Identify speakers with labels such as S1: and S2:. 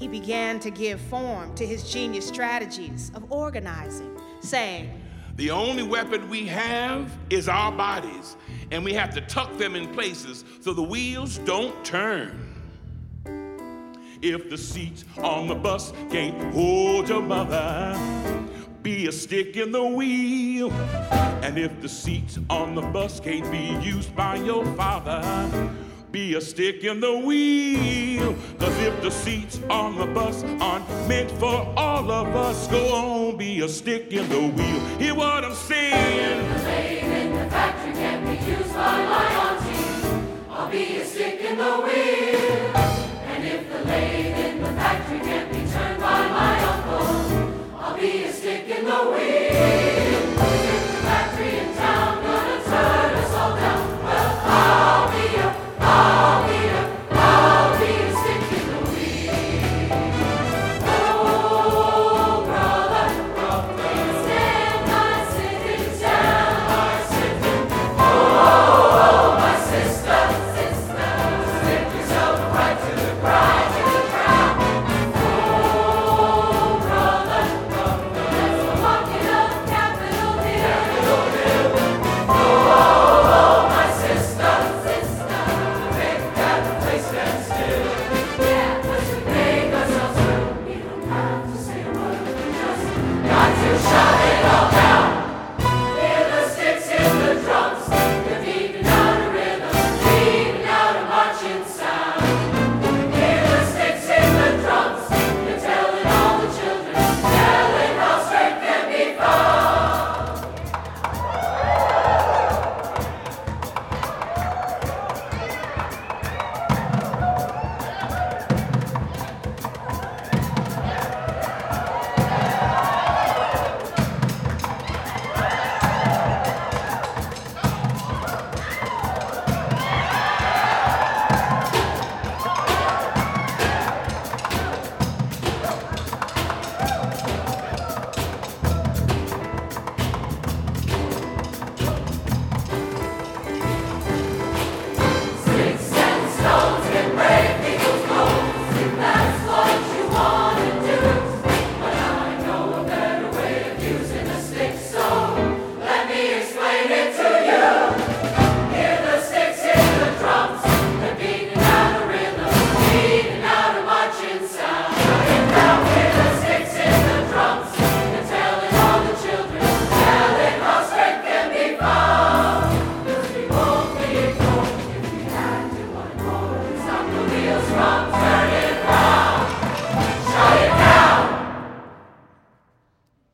S1: he began to give form to his genius strategies of organizing, saying,
S2: The only weapon we have is our bodies, and we have to tuck them in places so the wheels don't turn. If the seats on the bus can't hold your mother, be a stick in the wheel. And if the seats on the bus can't be used by your father, be a stick in the wheel. If the seats on the bus aren't meant for all of us, go on, be a stick in the wheel. Hear what I'm saying?
S3: The lathe in the factory can be used by my auntie. I'll be a stick in the wheel.